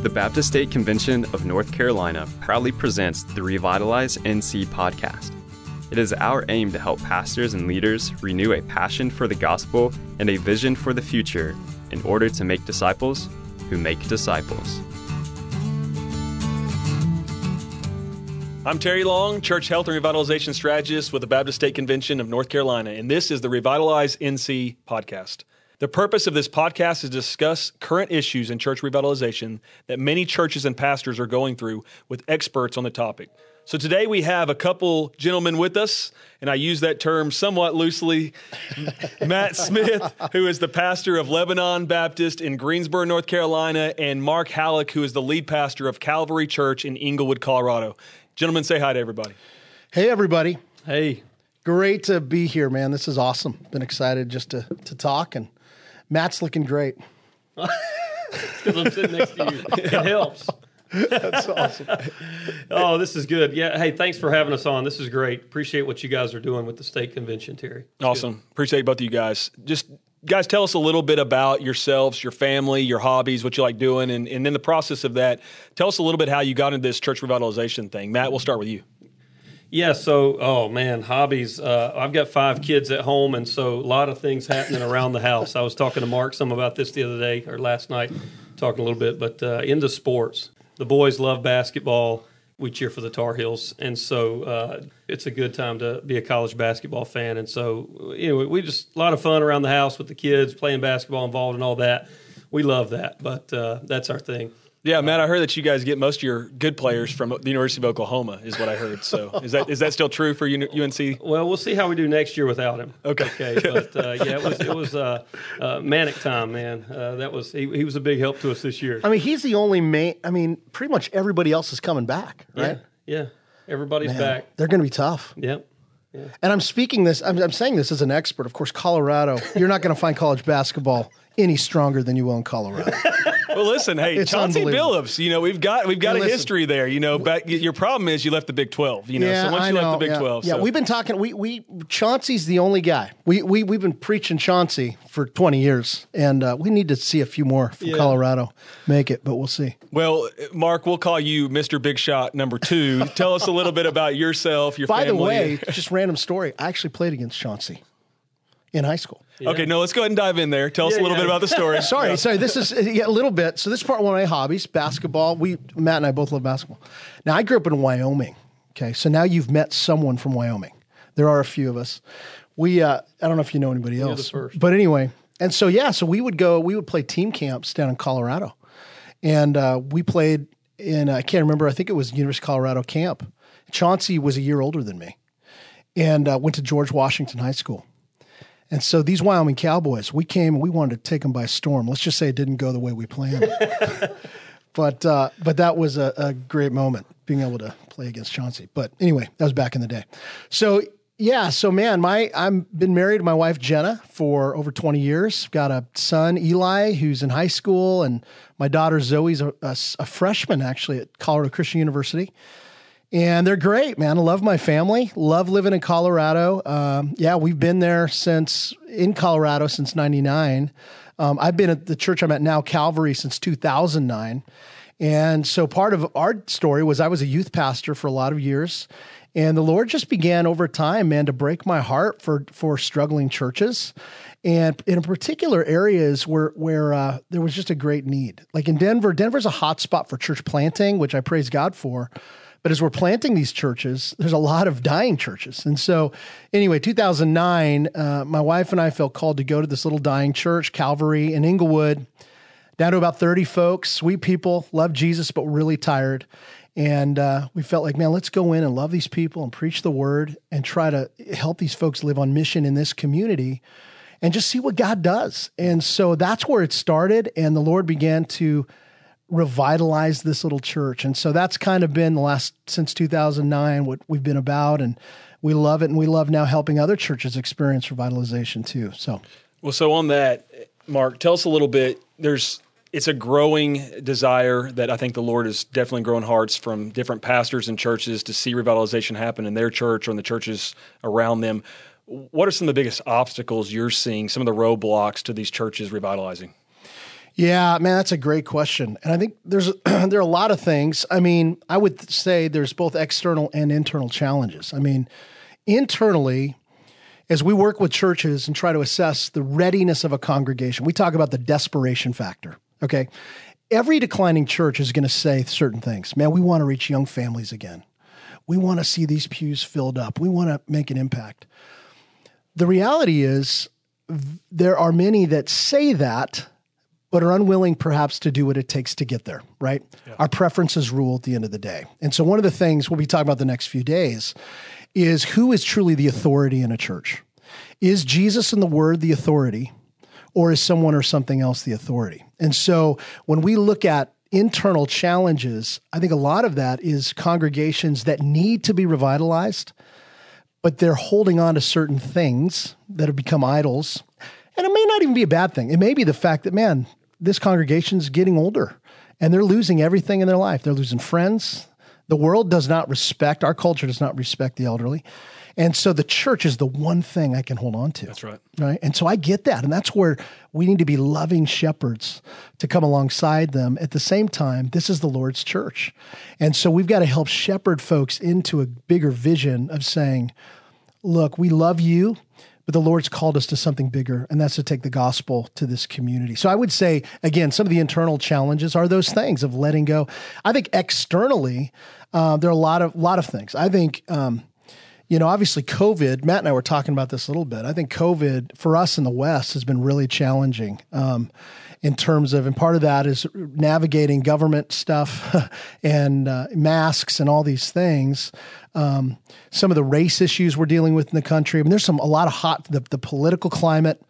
The Baptist State Convention of North Carolina proudly presents the Revitalize NC podcast. It is our aim to help pastors and leaders renew a passion for the gospel and a vision for the future in order to make disciples who make disciples. I'm Terry Long, Church Health and Revitalization Strategist with the Baptist State Convention of North Carolina, and this is the Revitalize NC podcast. The purpose of this podcast is to discuss current issues in church revitalization that many churches and pastors are going through with experts on the topic. So today we have a couple gentlemen with us, and I use that term somewhat loosely. Matt Smith, who is the pastor of Lebanon Baptist in Greensboro, North Carolina, and Mark Hallock, who is the lead pastor of Calvary Church in Englewood, Colorado. Gentlemen, say hi to everybody. Hey, everybody. Hey. Great to be here, man. This is awesome. Been excited just to, to talk, and Matt's looking great. because I'm sitting next to you. It helps. That's awesome. Oh, this is good. Yeah. Hey, thanks for having us on. This is great. Appreciate what you guys are doing with the state convention, Terry. It's Awesome. good. Appreciate both of you guys. Just guys, tell us a little bit about yourselves, your family, your hobbies, what you like doing, and, and in the process of that, tell us a little bit how you got into this church revitalization thing. Matt, we'll start with you. Yeah. So, oh man, hobbies. Uh, I've got five kids at home, and so a lot of things happening around the house. I was talking to Mark some about this the other day or last night, talking a little bit, but uh, into sports. The boys love basketball. We cheer for the Tar Heels, and so uh, it's a good time to be a college basketball fan. And so, anyway, we just a lot of fun around the house with the kids playing basketball, involved and all that. We love that, but uh, that's our thing. Yeah, Matt, I heard that you guys get most of your good players from the University of Oklahoma, is what I heard. So is that is that still true for UNC? Well, we'll see how we do next year without him. Okay. Okay. But uh, yeah, it was it was uh, uh, manic time, man. Uh, that was he, he was a big help to us this year. I mean, he's the only main. I mean, pretty much everybody else is coming back, right? Yeah. Yeah. Everybody's Man, back. They're going to be tough. Yep. Yeah. And I'm speaking this. I'm, I'm saying this as an expert. Of course, Colorado. You're not going to find college basketball any stronger than you will in Colorado. Well, listen, hey, It's Chauncey. Billups, you know we've got we've got Hey, a listen. history there. You know, back, your problem is you left the Big Twelve. You know, so once I you know. left the Big yeah. Twelve, Yeah, so. we've been talking. We we Chauncey's the only guy. We we we've been preaching Chauncey for 20 years, and uh, we need to see a few more from Yeah. Colorado make it, but we'll see. Well, Mark, we'll call you Mr. Big Shot number two. Tell us a little bit about yourself, your family. By family. the way, just random story. I actually played against Chauncey in high school. okay, no, let's go ahead and dive in there. Tell us a little yeah. bit about the story. Sorry, sorry. This is yeah, a little bit. So this is part of one of my hobbies, basketball. We Matt and I both love basketball. Now I grew up in Wyoming. Okay, so now you've met someone from Wyoming. There are a few of us. We uh, I don't know if you know anybody else, first. but anyway. And so yeah, so we would go. We would play team camps down in Colorado, and uh, we played in I can't remember. I think it was University of Colorado camp. Chauncey was a year older than me, and uh, went to George Washington High School. And so these Wyoming Cowboys, we came and we wanted to take them by storm. Let's just say it didn't go the way we planned. but uh, but that was a, a great moment being able to play against Chauncey. But anyway, that was back in the day. So yeah, so man, my I'm been married to my wife Jenna for over 20 years. Got a son Eli who's in high school, and my daughter Zoe's a freshman actually at Colorado Christian University and they're great, man. I love my family. Love living in Colorado. Um, yeah, we've been there since in Colorado since '99. Um, I've been at the church I'm at now, Calvary, since 2009. And so part of our story was I was a youth pastor for a lot of years. And the Lord just began over time, man, to break my heart for for struggling churches, and in particular areas where where uh, there was just a great need. Like in Denver, Denver's a hot spot for church planting, which I praise God for. But as we're planting these churches, there's a lot of dying churches. And so, anyway, 2009, uh, my wife and I felt called to go to this little dying church, Calvary in Englewood, down to about 30 folks, sweet people, love Jesus, but really tired. And uh, we felt like, man, let's go in and love these people and preach the word and try to help these folks live on mission in this community and just see what God does. And so that's where it started. And the Lord began to revitalize this little church. And so that's kind of been the last since 2009 what we've been about and we love it and we love now helping other churches experience revitalization too. So Well, so on that, Mark, tell us a little bit. There's it's a growing desire that I think the Lord is definitely growing hearts from different pastors and churches to see revitalization happen in their church or in the churches around them. What are some of the biggest obstacles you're seeing? Some of the roadblocks to these churches revitalizing? Yeah, man, that's a great question, and I think there's there are a lot of things. I mean, I would say there's both external and internal challenges. I mean, internally, as we work with churches and try to assess the readiness of a congregation, we talk about the desperation factor. Okay, every declining church is going to say certain things. Man, we want to reach young families again. We want to see these pews filled up. We want to make an impact. The reality is, there are many that say that but are unwilling perhaps to do what it takes to get there, right? Yeah. Our preferences rule at the end of the day. And so one of the things we'll be talking about the next few days is who is truly the authority in a church? Is Jesus and the word the authority or is someone or something else the authority? And so when we look at internal challenges, I think a lot of that is congregations that need to be revitalized, but they're holding on to certain things that have become idols. And it may not even be a bad thing. It may be the fact that, man, this congregation's getting older and they're losing everything in their life. They're losing friends. The world does not respect, our culture does not respect the elderly. And so the church is the one thing I can hold on to. That's right. Right. And so I get that. And that's where we need to be loving shepherds to come alongside them. At the same time, this is the Lord's church. And so we've got to help shepherd folks into a bigger vision of saying, look, we love you, but the Lord's called us to something bigger, and that's to take the gospel to this community. So I would say, again, some of the internal challenges are those things of letting go. I think externally, uh, there are a lot of lot of things. I think. Um, you know, obviously, COVID. Matt and I were talking about this a little bit. I think COVID for us in the West has been really challenging. Um, in terms of, and part of that is navigating government stuff and uh, masks and all these things. Um, some of the race issues we're dealing with in the country. I mean, there's some a lot of hot the, the political climate.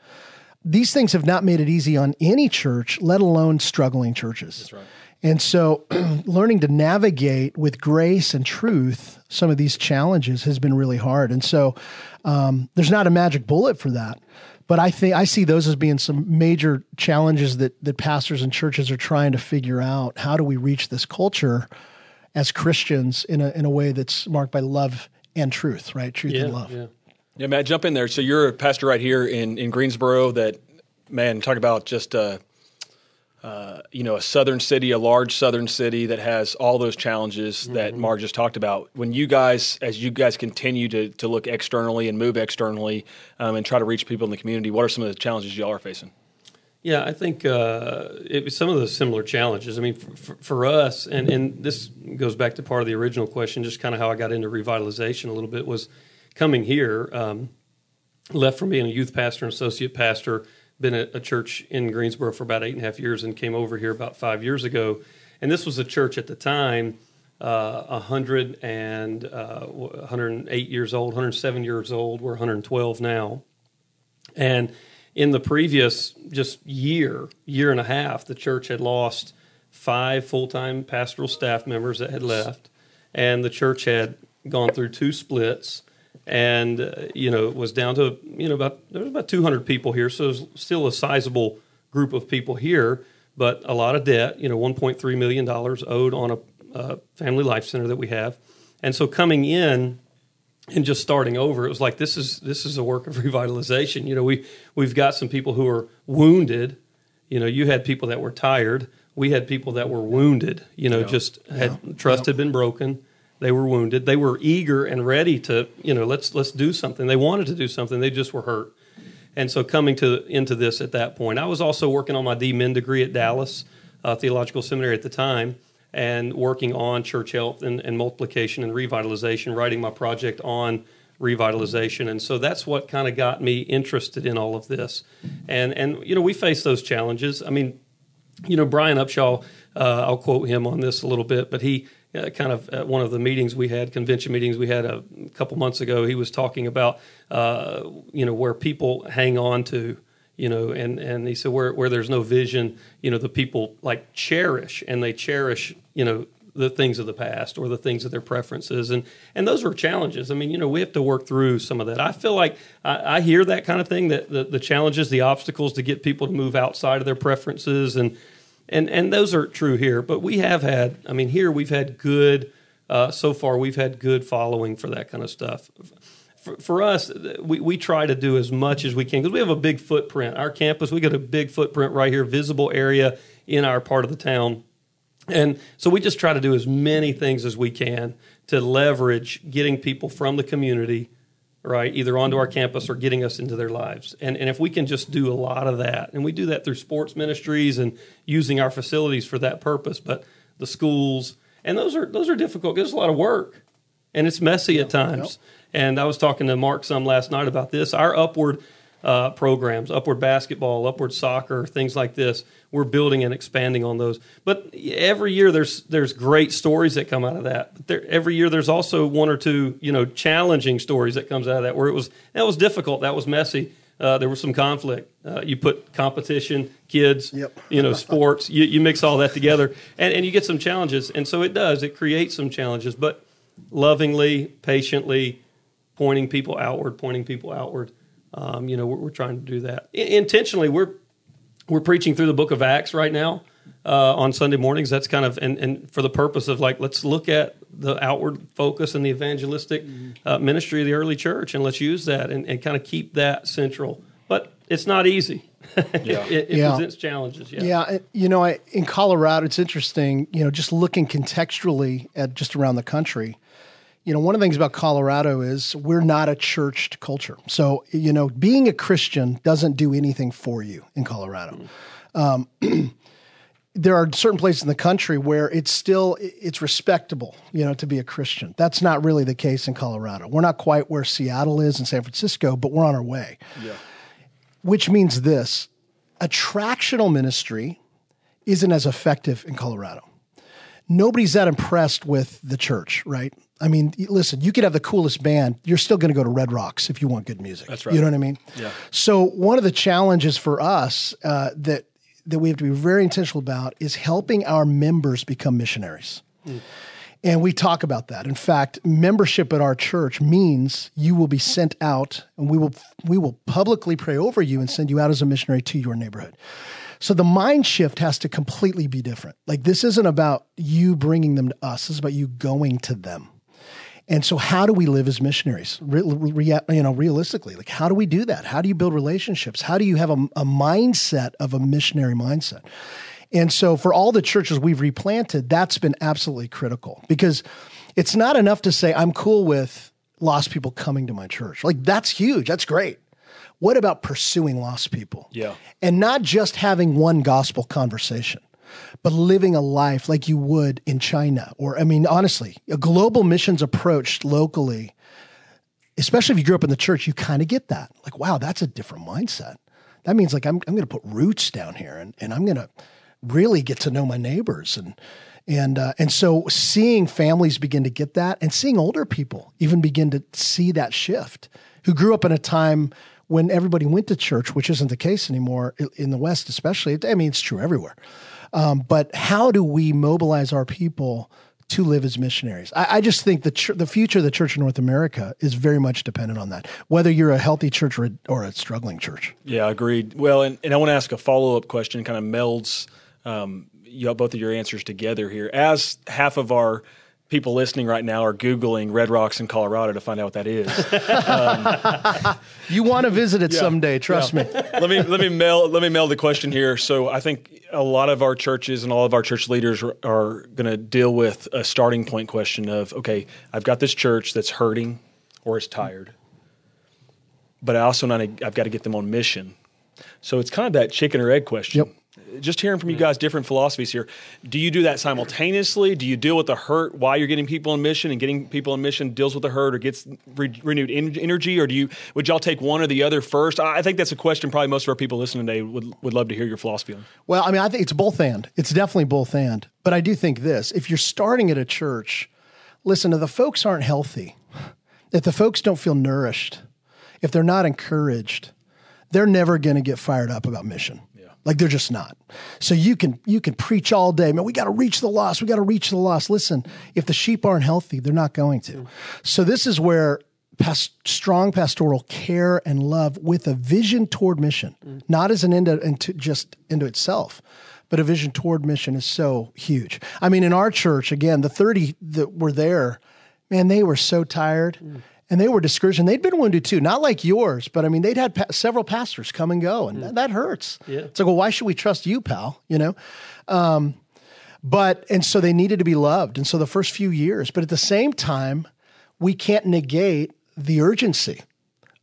These things have not made it easy on any church, let alone struggling churches. That's right. And so, learning to navigate with grace and truth some of these challenges has been really hard. And so, um, there's not a magic bullet for that. But I think I see those as being some major challenges that that pastors and churches are trying to figure out. How do we reach this culture as Christians in a in a way that's marked by love and truth, right? Truth yeah, and love. Yeah. yeah, Matt, jump in there. So you're a pastor right here in in Greensboro. That man, talk about just. Uh, uh, you know, a southern city, a large southern city that has all those challenges mm-hmm. that Mark just talked about. When you guys, as you guys continue to, to look externally and move externally um, and try to reach people in the community, what are some of the challenges y'all are facing? Yeah, I think uh, it was some of the similar challenges. I mean, for, for, us, and, and this goes back to part of the original question, just kind of how I got into revitalization a little bit was coming here, um, left from being a youth pastor and associate pastor – been at a church in Greensboro for about eight and a half years and came over here about five years ago. And this was a church at the time, uh, 100 and uh, 108 years old, 107 years old. We're 112 now. And in the previous just year, year and a half, the church had lost five full time pastoral staff members that had left. And the church had gone through two splits and uh, you know it was down to you know about there was about 200 people here, so it still a sizable group of people here, but a lot of debt. You know, 1.3 million dollars owed on a uh, family life center that we have, and so coming in and just starting over, it was like this is this is a work of revitalization. You know, we we've got some people who are wounded. You know, you had people that were tired. We had people that were wounded. You know, yeah. just had yeah. trust yeah. had been broken they were wounded. They were eager and ready to, you know, let's let's do something. They wanted to do something. They just were hurt. And so coming to into this at that point, I was also working on my DMin degree at Dallas uh, Theological Seminary at the time, and working on church health and, and multiplication and revitalization, writing my project on revitalization. And so that's what kind of got me interested in all of this. And and you know, we face those challenges. I mean, you know, Brian Upshaw, uh, I'll quote him on this a little bit, but he uh, kind of at one of the meetings we had, convention meetings we had a couple months ago, he was talking about, uh, you know, where people hang on to, you know, and, and he said where, where there's no vision, you know, the people like cherish and they cherish, you know, the things of the past or the things of their preferences. And and those are challenges. I mean you know we have to work through some of that. I feel like i, I hear that kind of thing that the, the challenges the obstacles to get people to move outside of their preferences and and and those are true here. But we have had, I mean, here we've had good. Uh, so far, we've had good following for that kind of stuff. for, for us, we, we try to do as much as we can because we have a big footprint. Our campus, we got a big footprint right here, visible area in our part of the town. And so we just try to do as many things as we can to leverage getting people from the community, right, either onto our campus or getting us into their lives. And, and if we can just do a lot of that, and we do that through sports ministries and using our facilities for that purpose, but the schools, and those are those are difficult. There's a lot of work, and it's messy at times. And I was talking to Mark some last night about this. Our upward uh, programs, upward basketball, upward soccer, things like this. We're building and expanding on those. But every year there's there's great stories that come out of that. But there, every year there's also one or two you know challenging stories that comes out of that where it was that was difficult, that was messy. Uh, there was some conflict. Uh, you put competition, kids, Yep. you know, sports. You, you mix all that together, and, and you get some challenges. And so it does. It creates some challenges, but lovingly, patiently, pointing people outward, pointing people outward. Um, you know, we're, we're trying to do that I- intentionally. We're we're preaching through the Book of Acts right now uh, on Sunday mornings. That's kind of and, and for the purpose of like let's look at the outward focus and the evangelistic uh, ministry of the early church, and let's use that and, and kind of keep that central. But it's not easy. Yeah. it, it Yeah. presents challenges. Yeah. Yeah, you know, I, in Colorado, it's interesting. You know, just looking contextually at just around the country. You know, one of the things about Colorado is we're not a churched culture. So, you know, being a Christian doesn't do anything for you in Colorado. Um, there are certain places in the country where it's still it's respectable, you know, to be a Christian. That's not really the case in Colorado. We're not quite where Seattle is and San Francisco, but we're on our way Yeah. which means this attractional ministry isn't as effective in Colorado. Nobody's that impressed with the church, right? I mean, listen, you could have the coolest band. You're still going to go to Red Rocks if you want good music. That's right. You know what I mean? Yeah. So one of the challenges for us uh, that that we have to be very intentional about is helping our members become missionaries. And we talk about that. In fact, membership at our church means you will be sent out and we will we will publicly pray over you and send you out as a missionary to your neighborhood. So the mind shift has to completely be different. Like this isn't about you bringing them to us. This is about you going to them. And so, how do we live as missionaries? Re, re- you know, realistically, like how do we do that? How do you build relationships? How do you have a, a mindset of a missionary mindset? And so, for all the churches we've replanted, that's been absolutely critical because it's not enough to say I'm cool with lost people coming to my church. Like that's huge. That's great. What about pursuing lost people? Yeah. And not just having one gospel conversation, but living a life like you would in China. Or, I mean, honestly, a global missions approach locally, especially if you grew up in the church, you kind of get that. Like, wow, that's a different mindset. That means like I'm, I'm going to put roots down here and, and I'm going to really get to know my neighbors. And, and, uh, and so seeing families begin to get that and seeing older people even begin to see that shift who grew up in a time when everybody went to church, which isn't the case anymore in the West, especially. I mean, it's true everywhere. Um, but how do we mobilize our people to live as missionaries? I, I just think the ch- the future of the church in North America is very much dependent on that. Whether you're a healthy church or a, or a struggling church. Yeah, agreed. Well, and, and I want to ask a follow up question, kind of melds um, you both of your answers together here. As half of our people listening right now are Googling Red Rocks in Colorado to find out what that is. Um, you want to visit it someday, trust me. let me let me mail let me mail the question here. So I think a lot of our churches and all of our church leaders are, are going to deal with a starting point question of okay, I've got this church that's hurting or is tired, but I also not I've got to get them on mission. So it's kind of that chicken or egg question. Yep. Just hearing from you guys different philosophies here. Do you do that simultaneously? Do you deal with the hurt while you're getting people in mission, and getting people in mission deals with the hurt or gets re- renewed en- energy, or do you would y'all take one or the other first? I I think that's a question probably most of our people listening today would would love to hear your philosophy on. Well, I mean, I think it's both and. It's definitely both and. But I do think this if you're starting at a church, listen, if the folks aren't healthy, if the folks don't feel nourished, if they're not encouraged, they're never going to get fired up about mission. Like they're just not. So you can you can preach all day, man. We got to reach the lost. We got to reach the lost. Listen, if the sheep aren't healthy, they're not going to. So this is where past, strong pastoral care and love with a vision toward mission, not as an end into just into itself, but a vision toward mission is so huge. I mean, in our church, again, the 30 that were there, man, they were so tired. And they were discouraged, and they'd been wounded too. Not like yours, but I mean, they'd had pa- several pastors come and go, and that, that hurts. Yeah. It's like, well, why should we trust you, pal? You know. Um, but and so they needed to be loved, and so the first few years. But at the same time, we can't negate the urgency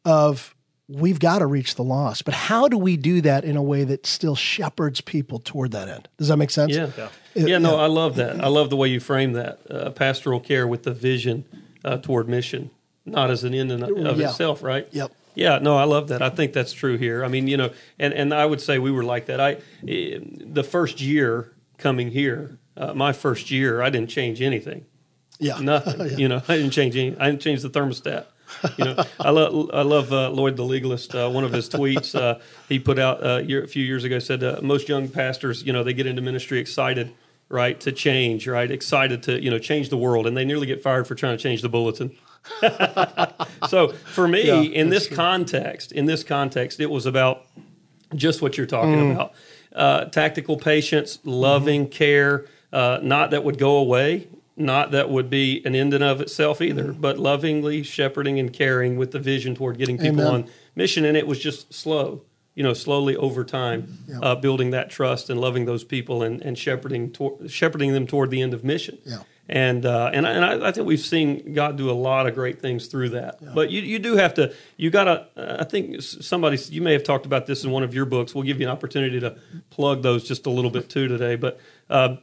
of we've got to reach the lost. But how do we do that in a way that still shepherds people toward that end? Does that make sense? Yeah. Yeah. no, I love that. I love the way you frame that uh, pastoral care with the vision uh, toward mission, not as an end in of Yeah. itself, right? Yep. Yeah, no, I love that. I think that's true here. I mean, you know, and, and I would say we were like that. I eh, the first year coming here, uh, my first year, I didn't change anything. Yeah. Nothing. You know, I didn't change any. I didn't change the thermostat. You know, I love I love uh, Lloyd the legalist. Uh, one of his tweets uh, he put out uh, year, a few years ago said uh, most young pastors, you know, they get into ministry excited, right, to change, right, excited to you know change the world, and they nearly get fired for trying to change the bulletin. so for me, Yeah, in this context, in this context, it was about just what you're talking about: uh, tactical patience, loving care. Uh, not that would go away, not that would be an end in of itself either, but lovingly shepherding and caring with the vision toward getting people Amen. on mission. And it was just slow, you know, slowly over time, Yeah. uh, building that trust and loving those people and, and shepherding tor- shepherding them toward the end of mission. Yeah. And uh, and I- and I, I think we've seen God do a lot of great things through that. But you you do have to you got to uh, I think somebody you may have talked about this in one of your books. We'll give you an opportunity to plug those just a little bit too today. But uh,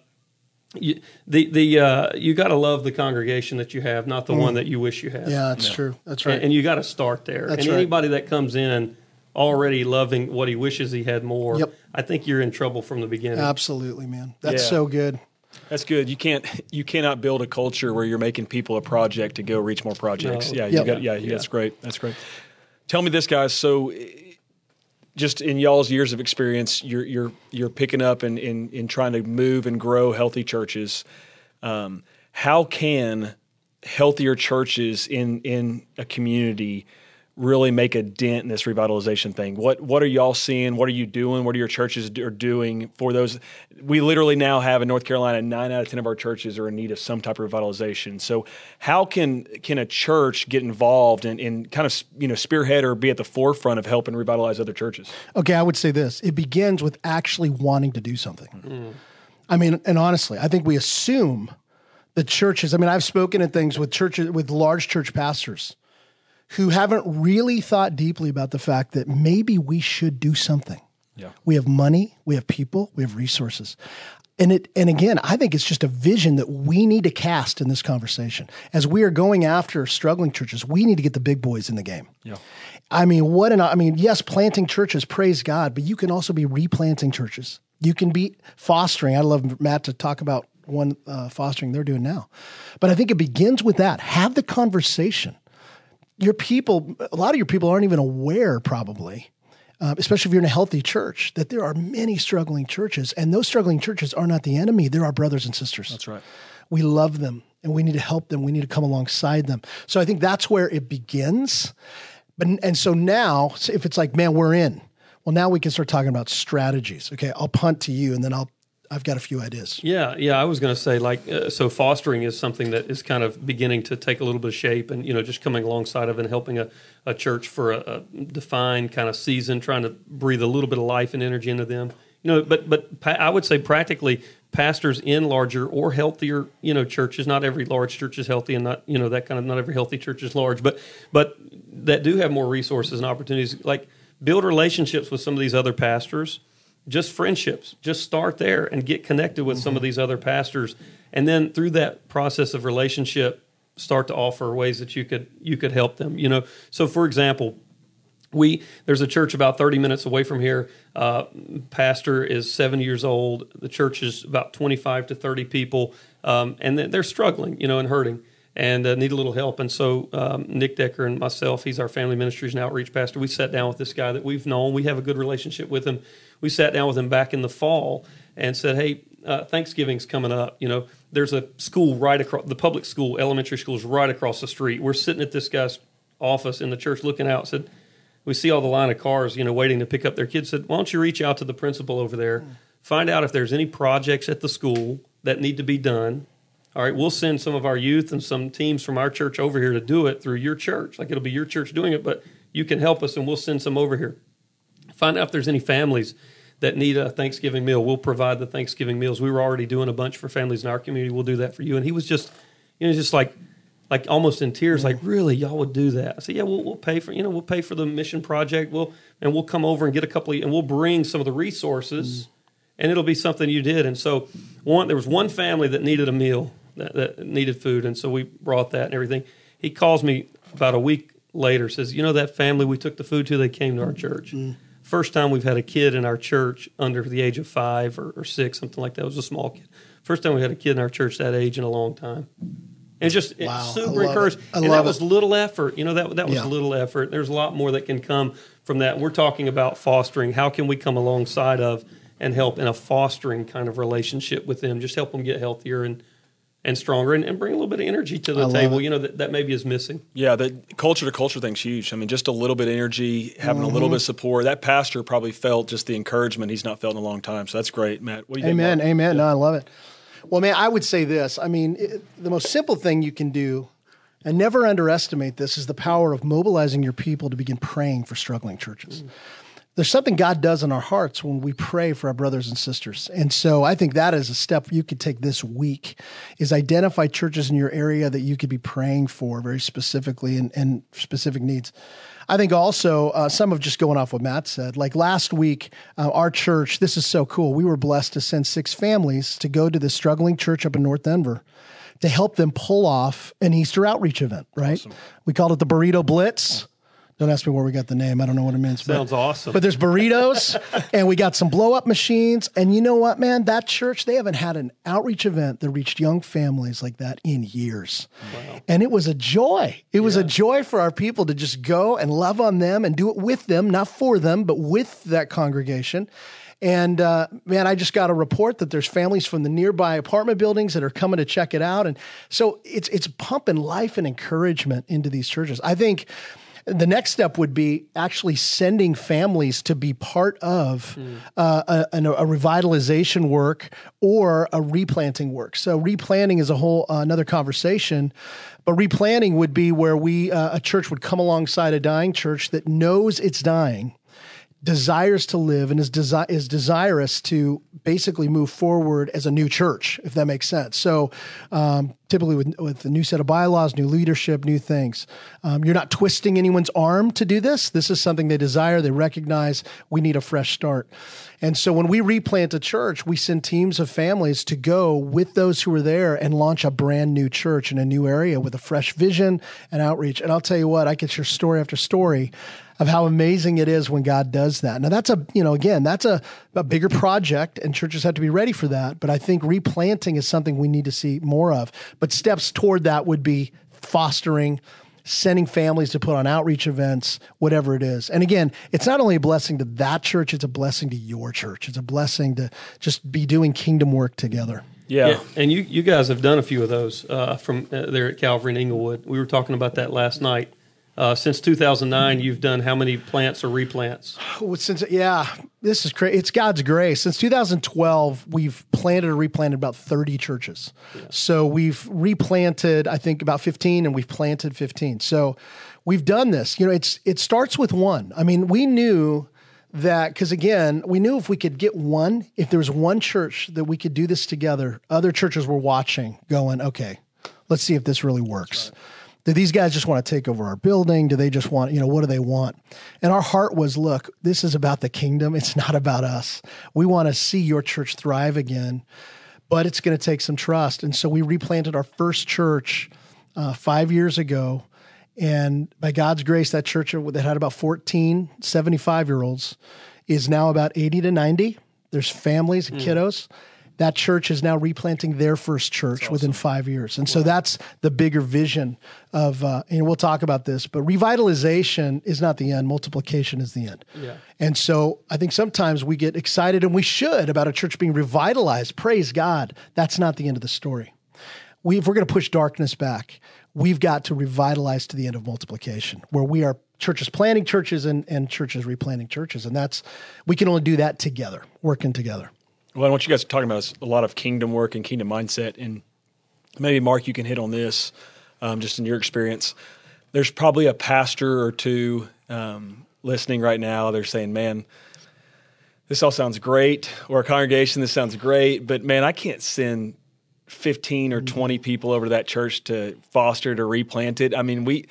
you, the the uh, you got to love the congregation that you have, not the one that you wish you had. Mm. Yeah, that's true. That's right. And, and you got to start there. That's and right. anybody that comes in already loving what he wishes he had more, Yep. I think you're in trouble from the beginning. Absolutely, man. That's Yeah. so good. That's good. You can't you cannot build a culture where you're making people a project to go reach more projects. No. Yeah, you Yep. got yeah, that's great. That's great. Tell me this guys, so just in y'all's years of experience, you're you're you're picking up and in, in trying to move and grow healthy churches. Um, how can healthier churches in in a community really make a dent in this revitalization thing? What what are y'all seeing? What are you doing? What are your churches do- are doing for those? We literally now have in North Carolina nine out of ten of our churches are in need of some type of revitalization. So how can can a church get involved and, and kind of you know spearhead or be at the forefront of helping revitalize other churches? Okay, I would say this. It begins with actually wanting to do something. I mean, and honestly, I think we assume the churches, I mean, I've spoken at things with churches with large church pastors who haven't really thought deeply about the fact that maybe we should do something. Yeah. We have money, we have people, we have resources. And it and again, I think it's just a vision that we need to cast in this conversation. As we are going after struggling churches, we need to get the big boys in the game. Yeah. I mean, what an I mean, yes, planting churches, praise God, but you can also be replanting churches. You can be fostering. I'd love Matt to talk about one uh, fostering they're doing now. But I think it begins with that. Have the conversation. Your people, a lot of your people aren't even aware, probably, uh, especially if you're in a healthy church, that there are many struggling churches, and those struggling churches are not the enemy; they're our brothers and sisters. That's right. We love them, and we need to help them. We need to come alongside them. So I think that's where it begins. But and so now, if it's like, man, we're in. Well, now we can start talking about strategies. Okay, I'll punt to you, and then I'll. I've got a few ideas. Yeah, yeah. I was going to say like uh, so. Fostering is something that is kind of beginning to take a little bit of shape, and you know, just coming alongside of and helping a, a church for a, a defined kind of season, trying to breathe a little bit of life and energy into them. You know, but but pa- I would say practically pastors in larger or healthier you know churches. Not every large church is healthy, and not you know that kind of not every healthy church is large, but but that do have more resources and opportunities. Like build relationships with some of these other pastors just friendships. Just start there and get connected with some of these other pastors. And then through that process of relationship start to offer ways that you could you could help them you know? So for example we there's a church about 30 minutes away from here. Uh, pastor is 70 years old. The church is about 25 to 30 people um, and they're- they're struggling you know and hurting and uh, need a little help. And so um, nick decker and myself he's our family ministries and outreach pastor. We sat down with this guy that we've known. We have a good relationship with him we sat down with him back in the fall and said hey uh, thanksgiving's coming up you know there's a school right across the public school elementary school is right across the street we're sitting at this guy's office in the church looking out said we see all the line of cars, you know, waiting to pick up their kids. Said, why don't you reach out to the principal over there, find out if there's any projects at the school that need to be done, all right, we'll send some of our youth and some teams from our church over here to do it through your church. Like it'll be your church doing it, but you can help us and we'll send some over here. Find out if there's any families that need a Thanksgiving meal. We'll provide the Thanksgiving meals. We were already doing a bunch for families in our community. We'll do that for you. And he was just, you know, just like, like almost in tears, like really, y'all would do that. I said, yeah, we'll, we'll pay for, you know, we'll pay for the mission project. We'll and we'll come over and get a couple, of, and we'll bring some of the resources, and it'll be something you did. And so, one there was one family that needed a meal, that, that needed food, and so we brought that and everything. He calls me about a week later, says, you know that family we took the food to, they came to our church. Mm-hmm. First time we've had a kid in our church under the age of five or, or six, something like that. It was a small kid. First time we had a kid in our church that age in a long time. And just it's Wow, super encouraged. it. And that was it. little effort. You know, that that was Yeah. little effort. There's a lot more that can come from that. We're talking about fostering. How can we come alongside of and help in a fostering kind of relationship with them? Just help them get healthier and and stronger and, and bring a little bit of energy to the I table. Mm-hmm. you know, that, that maybe is missing. Yeah, the culture to culture thing's huge. I mean, just a little bit of energy, having a little Mm-hmm. bit of support. That pastor probably felt just the encouragement he's not felt in a long time. So that's great, Matt. What do you think? Amen. Mark? Amen. No, I love it. Well, man, I would say this. I mean, it, the most simple thing you can do, and never underestimate this, is the power of mobilizing your people to begin praying for struggling churches. There's something God does in our hearts when we pray for our brothers and sisters. And so I think that is a step you could take this week is identify churches in your area that you could be praying for very specifically and, and specific needs. I think also uh, some of just going off what Matt said. Like last week, uh, our church, this is so cool. We were blessed to send six families to go to this struggling church up in North Denver to help them pull off an Easter outreach event, right? We called it the Burrito Blitz. Don't ask me where we got the name. I don't know what it means. but- Sounds awesome. But there's burritos and we got some blow up machines. And you know what, man? That church, they haven't had an outreach event that reached young families like that in years. Wow. And it was a joy. It was a joy for our people to just go and love on them and do it with them, not for them, but with that congregation. And uh, man, I just got a report that there's families from the nearby apartment buildings that are coming to check it out, and so it's it's pumping life and encouragement into these churches. I think the next step would be actually sending families to be part of uh, a, a revitalization work or a replanting work. So replanting is a whole uh, another conversation, but replanting would be where we uh, a church would come alongside a dying church that knows it's dying desires to live and is desi- is desirous to basically move forward as a new church, if that makes sense. So, um, typically with with a new set of bylaws, new leadership, new things, um, you're not twisting anyone's arm to do this. This is something they desire. They recognize we need a fresh start. And so when we replant a church, we send teams of families to go with those who are there and launch a brand new church in a new area with a fresh vision and outreach. And I'll tell you what, I get your story after story of how amazing it is when God does that. Now that's a, you know, again, that's a, a bigger project and churches have to be ready for that. But I think replanting is something we need to see more of. But steps toward that would be fostering, sending families to put on outreach events, whatever it is. And again, it's not only a blessing to that church, it's a blessing to your church. It's a blessing to just be doing kingdom work together. Yeah. Yeah, and you, you guys have done a few of those uh, from uh, there at Calvary and Englewood. We were talking about that last night. Uh, since 2009, you've done how many plants or replants? Well, Since yeah, this is crazy. It's God's grace. Since 2012, we've planted or replanted about 30 churches. So we've replanted, I think, about 15, and we've planted 15. So we've done this. You know, it's it starts with one. I mean, we knew that because again, we knew if we could get one, if there was one church that we could do this together, other churches were watching, going, okay, let's see if this really works. Do these guys just want to take over our building? Do they just want, you know, what do they want? And our heart was, look, this is about the kingdom. It's not about us. We want to see your church thrive again, but it's going to take some trust. And so we replanted our first church uh, five years ago. And by God's grace, that church that had about 14 75 year olds is now about 80 to 90. There's families and kiddos. That church is now replanting their first church within five years. And so that's the bigger vision of, uh, and we'll talk about this, but revitalization is not the end, multiplication is the end. Yeah. And so I think sometimes we get excited, and we should, about a church being revitalized. Praise God. That's not the end of the story we, if we're going to push darkness back, we've got to revitalize to the end of multiplication, where we are churches planting churches and, and churches replanting churches. And that's, we can only do that together, working together. Well, what you guys are talking about is a lot of kingdom work and kingdom mindset. And maybe Mark, you can hit on this, um, just in your experience. There's probably a pastor or two um, listening right now. They're saying, "Man, this all sounds great," or a congregation, "This sounds great," but man, I can't send 15 or 20 people over to that church to foster to replant it. I mean, we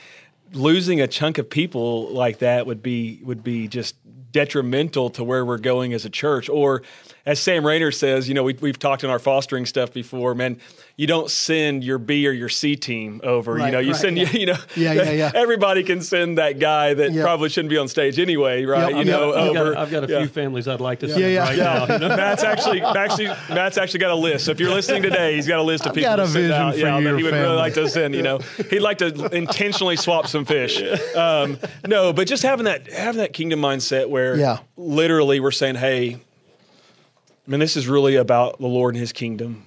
losing a chunk of people like that would be would be just detrimental to where we're going as a church. Or as Sam Rainer says, you know, we, we've talked in our fostering stuff before, man, you don't send your B or your C team over. Right, you know, you right, send yeah. you know, Yeah, yeah, yeah. Everybody can send that guy that Yeah. probably shouldn't be on stage anyway, right? Yeah, you know, I've got, over. I've got a yeah. few families I'd like to send Yeah, yeah. right Yeah. now. you know? Matt's actually, actually, Matt's actually got a list. So if you're listening today, he's got a list of I've people got to a send vision out. for yeah, your that he would really like to send. You know, he'd like to intentionally swap some fish. Um, no, but just having that having that kingdom mindset where Yeah. literally we're saying, hey, I mean, this is really about the Lord and His kingdom.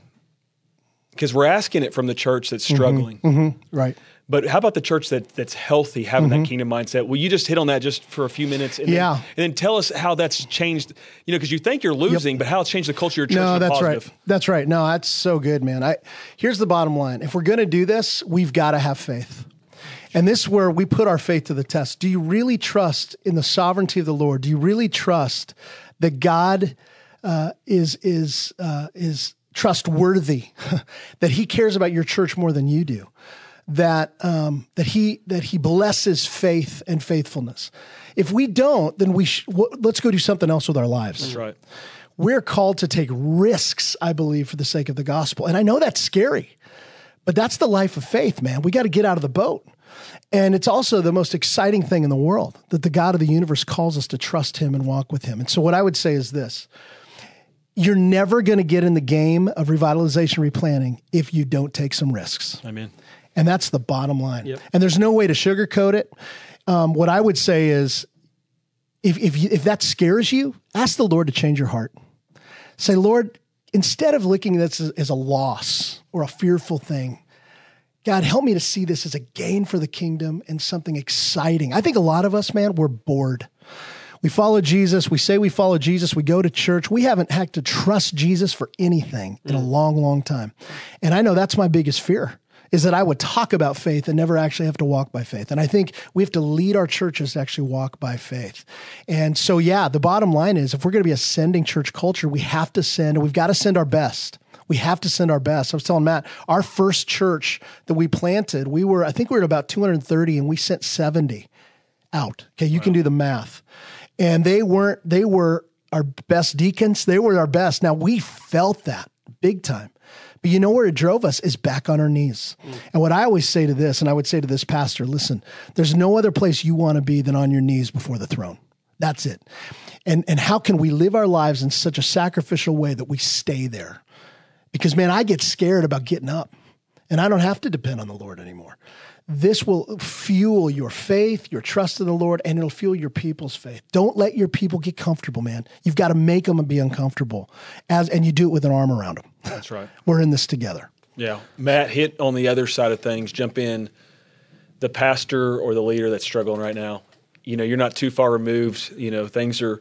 Because we're asking it from the church that's Mm-hmm. struggling. Right. But how about the church that that's healthy, having that kingdom mindset? Will you just hit on that just for a few minutes? And Mm-hmm. Yeah. Then, and then tell us how that's changed. You know, because you think you're losing, but how it's changed the culture of your church. No, that's positive. right. That's right. No, that's so good, man. I here's the bottom line. If we're going to do this, we've got to have faith. And this is where we put our faith to the test. Do you really trust in the sovereignty of the Lord? Do you really trust that God uh, is is uh, is trustworthy? that He cares about your church more than you do? That um, that He that He blesses faith and faithfulness. If we don't, then we sh- w- let's go do something else with our lives That's right. we're called to take risks, I believe, for the sake of the gospel. And I know that's scary, but that's the life of faith, man. We got to get out of the boat. And it's also the most exciting thing in the world that the God of the universe calls us to trust him and walk with him. And so, what I would say is this you're never going to get in the game of revitalization replanting if you don't take some risks. Amen. And that's the bottom line. Yep. And there's no way to sugarcoat it. Um, what I would say is if, if, you, if that scares you, ask the Lord to change your heart. Say, Lord, instead of looking at this as, as a loss or a fearful thing, God, help me to see this as a gain for the kingdom and something exciting. I think a lot of us, man, we're bored. We follow Jesus. We say we follow Jesus. We go to church. We haven't had to trust Jesus for anything in a mm. long, long time. And I know that's my biggest fear is that I would talk about faith and never actually have to walk by faith. And I think we have to lead our churches to actually walk by faith. And so, yeah, the bottom line is if we're going to be ascending church culture, we have to send, and we've got to send our best. We have to send our best. I was telling Matt, our first church that we planted, we were, I think we were about 230 and we sent 70 out. Okay, you can do the math. And they weren't, they were our best deacons. They were our best. Now we felt that big time. But you know where it drove us is back on our knees. And what I always say to this, and I would say to this pastor, listen, there's no other place you want to be than on your knees before the throne. That's it. And and how can we live our lives in such a sacrificial way that we stay there? Because man, I get scared about getting up. And I don't have to depend on the Lord anymore. This will fuel your faith, your trust in the Lord, and it'll fuel your people's faith. Don't let your people get comfortable, man. You've got to make them be uncomfortable, as and you do it with an arm around them. That's right. We're in this together. Yeah. Matt, hit on the other side of things. Jump in. The pastor or the leader that's struggling right now. You know, you're not too far removed. You know, things are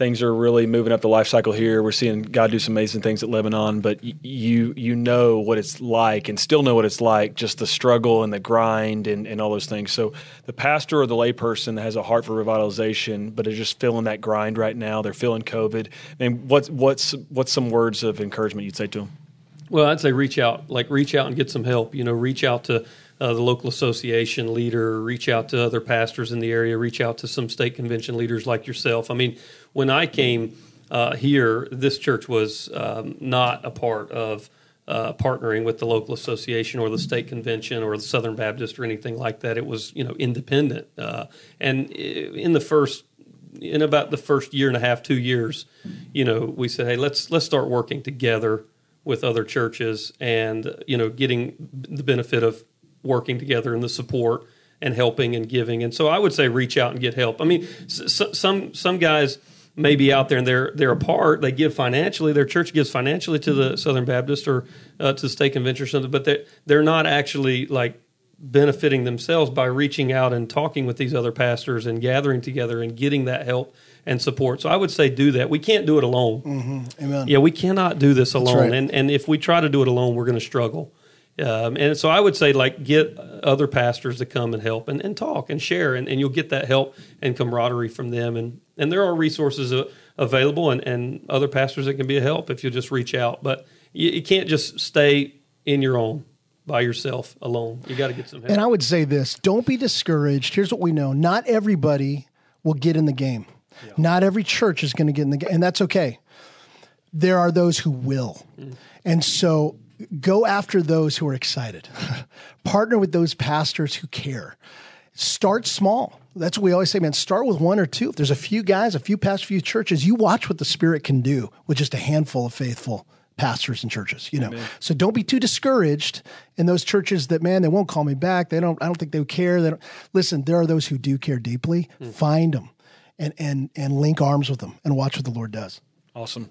things are really moving up the life cycle here. We're seeing God do some amazing things at Lebanon, but y- you you know what it's like and still know what it's like, just the struggle and the grind and, and all those things. So the pastor or the layperson that has a heart for revitalization, but is just feeling that grind right now. They're feeling COVID. I mean, what's what's what's some words of encouragement you'd say to them? Well, I'd say reach out, like reach out and get some help. You know, reach out to uh, the local association leader, reach out to other pastors in the area, reach out to some state convention leaders like yourself. I mean, when I came uh, here, this church was um, not a part of uh, partnering with the local association or the state convention or the Southern Baptist or anything like that. It was, you know, independent. Uh, and in the first in about the first year and a half, two years, you know, we said, hey, let's let's start working together with other churches, and you know, getting the benefit of working together and the support and helping and giving. And so, I would say, reach out and get help. I mean, some some guys may be out there and they're they're apart. They give financially. Their church gives financially to the Southern Baptist or uh, to the state convention or something, but they they're not actually like benefiting themselves by reaching out and talking with these other pastors and gathering together and getting that help and support. So I would say do that. We can't do it alone. Amen. Yeah, we cannot do this alone. right. And and if we try to do it alone, we're going to struggle. Um, and so I would say, like, get other pastors to come and help and, and talk and share, and, and you'll get that help and camaraderie from them. And, and there are resources uh, available and, and other pastors that can be a help if you just reach out. But you, you can't just stay in your own by yourself alone. You got to get some help. And I would say this don't be discouraged. Here's what we know not everybody will get in the game, yeah. not every church is going to get in the game, and that's okay. There are those who will. Mm. And so go after those who are excited. Partner with those pastors who care. Start small. That's what we always say, man. Start with one or two. If there's a few guys, a few past few churches, you watch what the Spirit can do with just a handful of faithful pastors and churches, you know. Amen. So don't be too discouraged in those churches that man, they won't call me back. They don't I don't think they would care. They don't listen, there are those who do care deeply. Mm. Find them and and and link arms with them and watch what the Lord does. Awesome.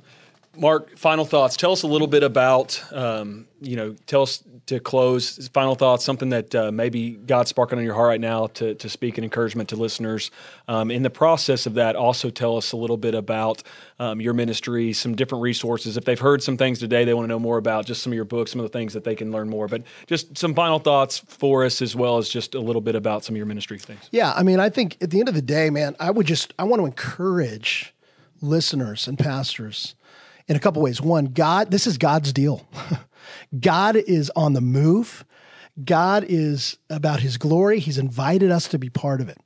Mark, final thoughts. Tell us a little bit about, um, you know, tell us to close, final thoughts, something that uh, maybe God's sparking on your heart right now to, to speak an encouragement to listeners. Um, in the process of that, also tell us a little bit about um, your ministry, some different resources. If they've heard some things today they want to know more about, just some of your books, some of the things that they can learn more. But just some final thoughts for us, as well as just a little bit about some of your ministry things. Yeah. I mean, I think at the end of the day, man, I would just, I want to encourage listeners and pastors in a couple ways. One, God, this is God's deal. God is on the move. God is about his glory. He's invited us to be part of it.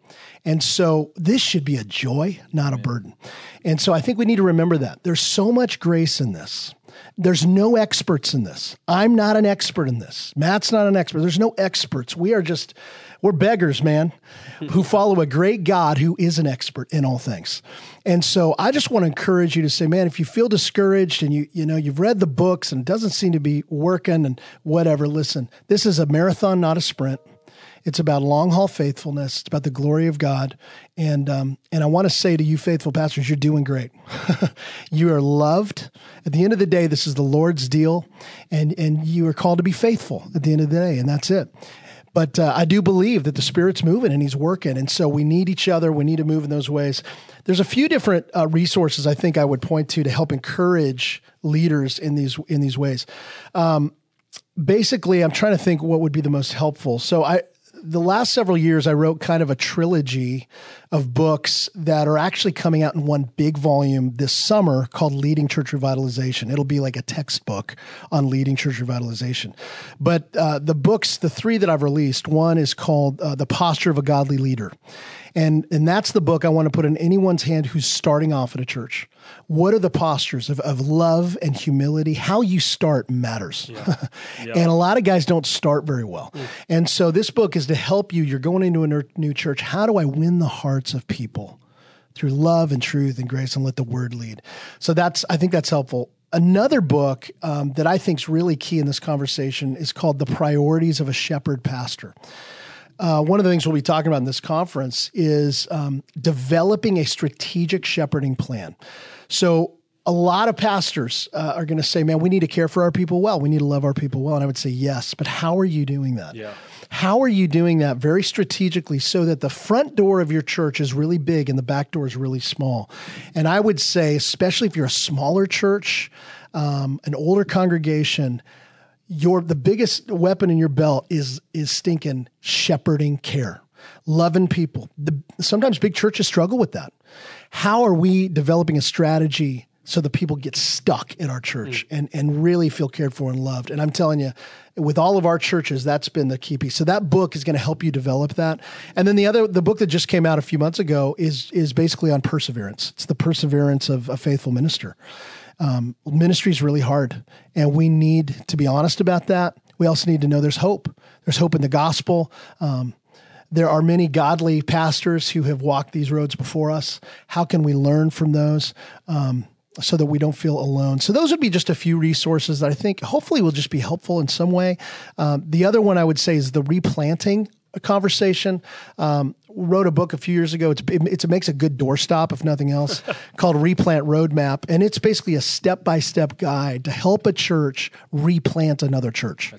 And so this should be a joy, not a burden. And so I think we need to remember that. There's so much grace in this. There's no experts in this. I'm not an expert in this. Matt's not an expert. There's no experts. We are just, we're beggars, man, who follow a great God who is an expert in all things. And so I just want to encourage you to say, man, if you feel discouraged and you, you know, you've read the books and it doesn't seem to be working and whatever, listen, this is a marathon, not a sprint. It's about long haul faithfulness. It's about the glory of God. And um, and I want to say to you, faithful pastors, you're doing great. you are loved. At the end of the day, this is the Lord's deal, and and you are called to be faithful at the end of the day, and that's it. But uh, I do believe that the Spirit's moving and He's working, and so we need each other. We need to move in those ways. There's a few different uh, resources I think I would point to to help encourage leaders in these in these ways. Um, basically, I'm trying to think what would be the most helpful. So I the last several years, I wrote kind of a trilogy of books that are actually coming out in one big volume this summer called Leading Church Revitalization. It'll be like a textbook on leading church revitalization. But uh, the books, the three that I've released, one is called uh, The Posture of a Godly Leader. And, and that's the book I want to put in anyone's hand who's starting off at a church. What are the postures of, of love and humility? How you start matters. Yeah. Yeah. and a lot of guys don't start very well. Mm. And so this book is to help you. You're going into a new church. How do I win the hearts of people? Through love and truth and grace, and let the word lead. So that's, I think that's helpful. Another book um, that I think is really key in this conversation is called The Priorities of a Shepherd Pastor uh, one of the things we'll be talking about in this conference is um, developing a strategic shepherding plan. So, a lot of pastors uh, are going to say, man, we need to care for our people well. We need to love our people well. And I would say, yes, but how are you doing that? Yeah. How are you doing that very strategically so that the front door of your church is really big and the back door is really small? And I would say, especially if you're a smaller church, um, an older congregation, your the biggest weapon in your belt is is stinking shepherding care. Loving people. The, sometimes big churches struggle with that. How are we developing a strategy so the people get stuck in our church mm. and and really feel cared for and loved? And i'm telling you with all of our churches that's been the key piece. So that book is going to help you develop that. And then the other the book that just came out a few months ago is is basically on perseverance. It's the perseverance of a faithful minister um, ministry is really hard, and we need to be honest about that. We also need to know there's hope. There's hope in the gospel. Um, there are many godly pastors who have walked these roads before us. How can we learn from those? Um, so that we don't feel alone. So those would be just a few resources that I think hopefully will just be helpful in some way. Um, the other one I would say is the replanting conversation. Um, wrote a book a few years ago. It's, it, it makes a good doorstop, if nothing else, called Replant Roadmap, and it's basically a step by step guide to help a church replant another church.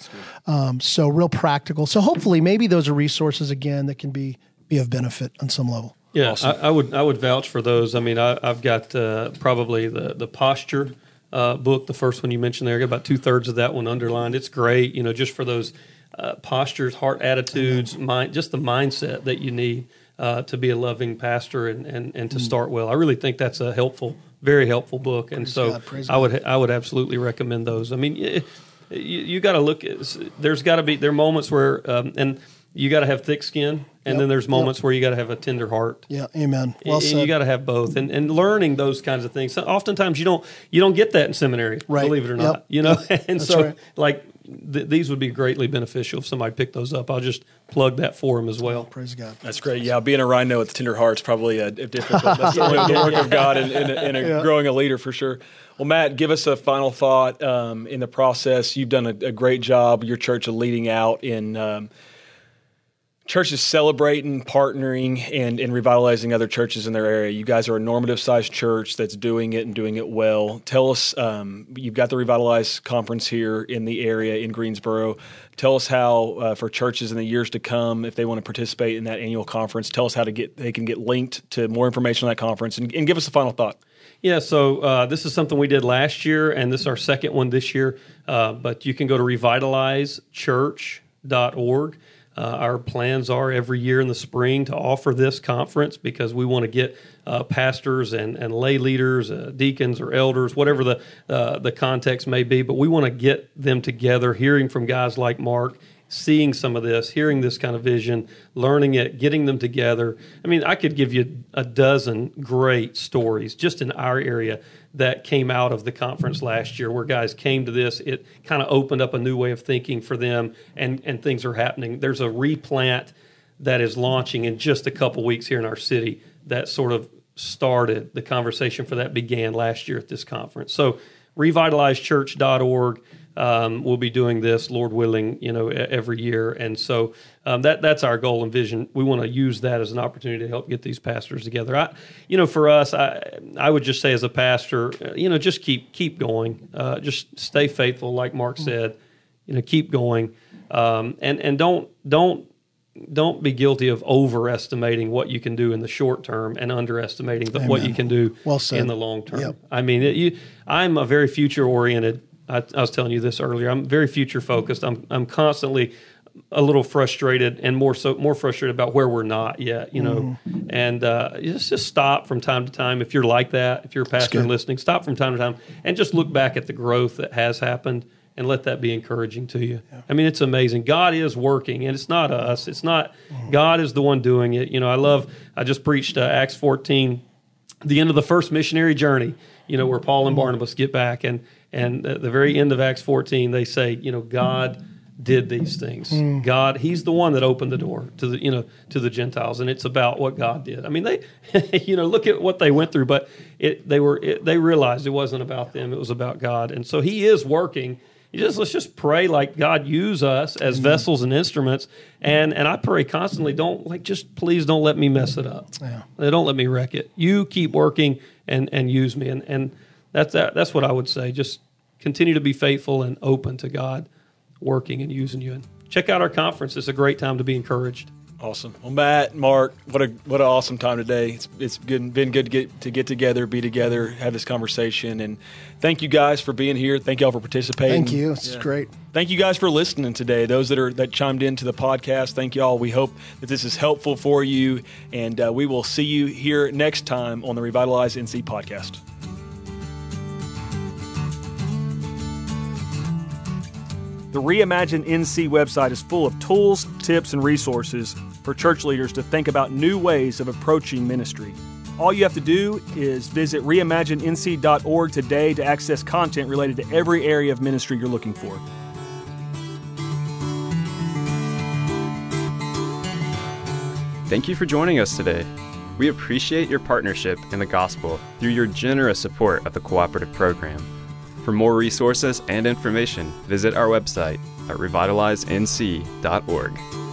Um, so real practical. So hopefully, maybe those are resources again that can be be of benefit on some level. Yeah, awesome. I, I, would I would vouch for those. I mean, I, have got uh, probably the the posture uh, book, the first one you mentioned there. I got about two thirds of that one underlined. It's great, you know, just for those uh, postures, heart attitudes, mind, just the mindset that you need uh, to be a loving pastor and, and, and to start well. I really think that's a helpful, very helpful book. And Praise so God, I would I would absolutely recommend those. I mean, you, you got to look at there's got to be there are moments where um, and you got to have thick skin and Yep, then there's yep. moments where you got to have a tender heart. Yeah, amen. Well and said. you got to have both, and, and learning those kinds of things. So oftentimes you don't you don't get that in seminary, Right. believe it or Yep. not. You know, and That's so right. like th- these would be greatly beneficial if somebody picked those up. I'll just plug that for them as well. Praise God. That's great. Yeah, being a rhino with tender heart's probably a, a difficult. That's the, the work of God and, and, and a Yeah. growing a leader for sure. Well, Matt, give us a final thought um, in the process. You've done a, a great job. Your church of leading out in um, churches celebrating, partnering, and, and revitalizing other churches in their area. You guys are a normative sized church that's doing it and doing it well. Tell us, um, you've got the Revitalize conference here in the area in Greensboro. Tell us how uh, for churches in the years to come, if they want to participate in that annual conference, tell us how to get they can get linked to more information on that conference, and, and give us a final thought. Yeah, so uh, this is something we did last year, and this is our second one this year. Uh, but you can go to revitalizechurch.org. Uh, our plans are every year in the spring to offer this conference because we want to get uh, pastors and, and lay leaders, uh, deacons or elders, whatever the uh, the context may be. But we want to get them together, hearing from guys like Mark, seeing some of this, hearing this kind of vision, learning it, getting them together. I mean, I could give you a dozen great stories just in our area that came out of the conference last year where guys came to this. It kind of opened up a new way of thinking for them, and, and things are happening. There's a replant that is launching in just a couple weeks here in our city that sort of started the conversation for that began last year at this conference. So, revitalizechurch.org. Um, we'll be doing this, Lord willing, you know, every year, and so um, that that's our goal and vision. We want to use that as an opportunity to help get these pastors together. I, you know, for us, I I would just say as a pastor, uh, you know, just keep keep going, uh, just stay faithful, like Mark said, you know, keep going, um, and and don't don't don't be guilty of overestimating what you can do in the short term and underestimating the, what you can do Well in the long term. Yep. I mean, it, you, I'm a very future oriented. I, I was telling you this earlier. I'm very future focused. I'm I'm constantly a little frustrated and more so more frustrated about where we're not yet. You know, Mm-hmm. and uh, just just stop from time to time if you're like that. If you're a pastor and listening, stop from time to time and just look back at the growth that has happened and let that be encouraging to you. I mean, it's amazing. God is working, and it's not us. It's not God is the one doing it. You know, I love. I just preached uh, Acts 14, the end of the first missionary journey. You know, where Paul and Barnabas get back, and and at the very end of Acts 14, they say, you know, God did these things. Hmm. God, He's the one that opened the door to the you know to the Gentiles, and it's about what God did. I mean, they, you know, look at what they went through, but it they were it, they realized it wasn't about them; it was about God, and so He is working. You just let's just pray like God use us as hmm. vessels and instruments, and and I pray constantly. Don't like just please don't let me mess it up. Yeah. Don't let me wreck it. You keep working and and use me, and and that's that, that's what I would say. Just continue to be faithful and open to God working and using you. And check out our conference. It's a great time to be encouraged. Awesome. Well, Matt, Mark, what a what an awesome time today. It's it's good, been good to get to get together, be together, have this conversation, and thank you guys for being here. Thank y'all for participating. Thank you. It's Yeah. great. Thank you guys for listening today. Those that are that chimed into the podcast, thank y'all. We hope that this is helpful for you, and uh, we will see you here next time on the Revitalize NC podcast. The Reimagine NC website is full of tools, tips, and resources for church leaders to think about new ways of approaching ministry. All you have to do is visit reimaginenc.org today to access content related to every area of ministry you're looking for. Thank you for joining us today. We appreciate your partnership in the gospel through your generous support of the cooperative program. For more resources and information, visit our website at revitalizenc.org.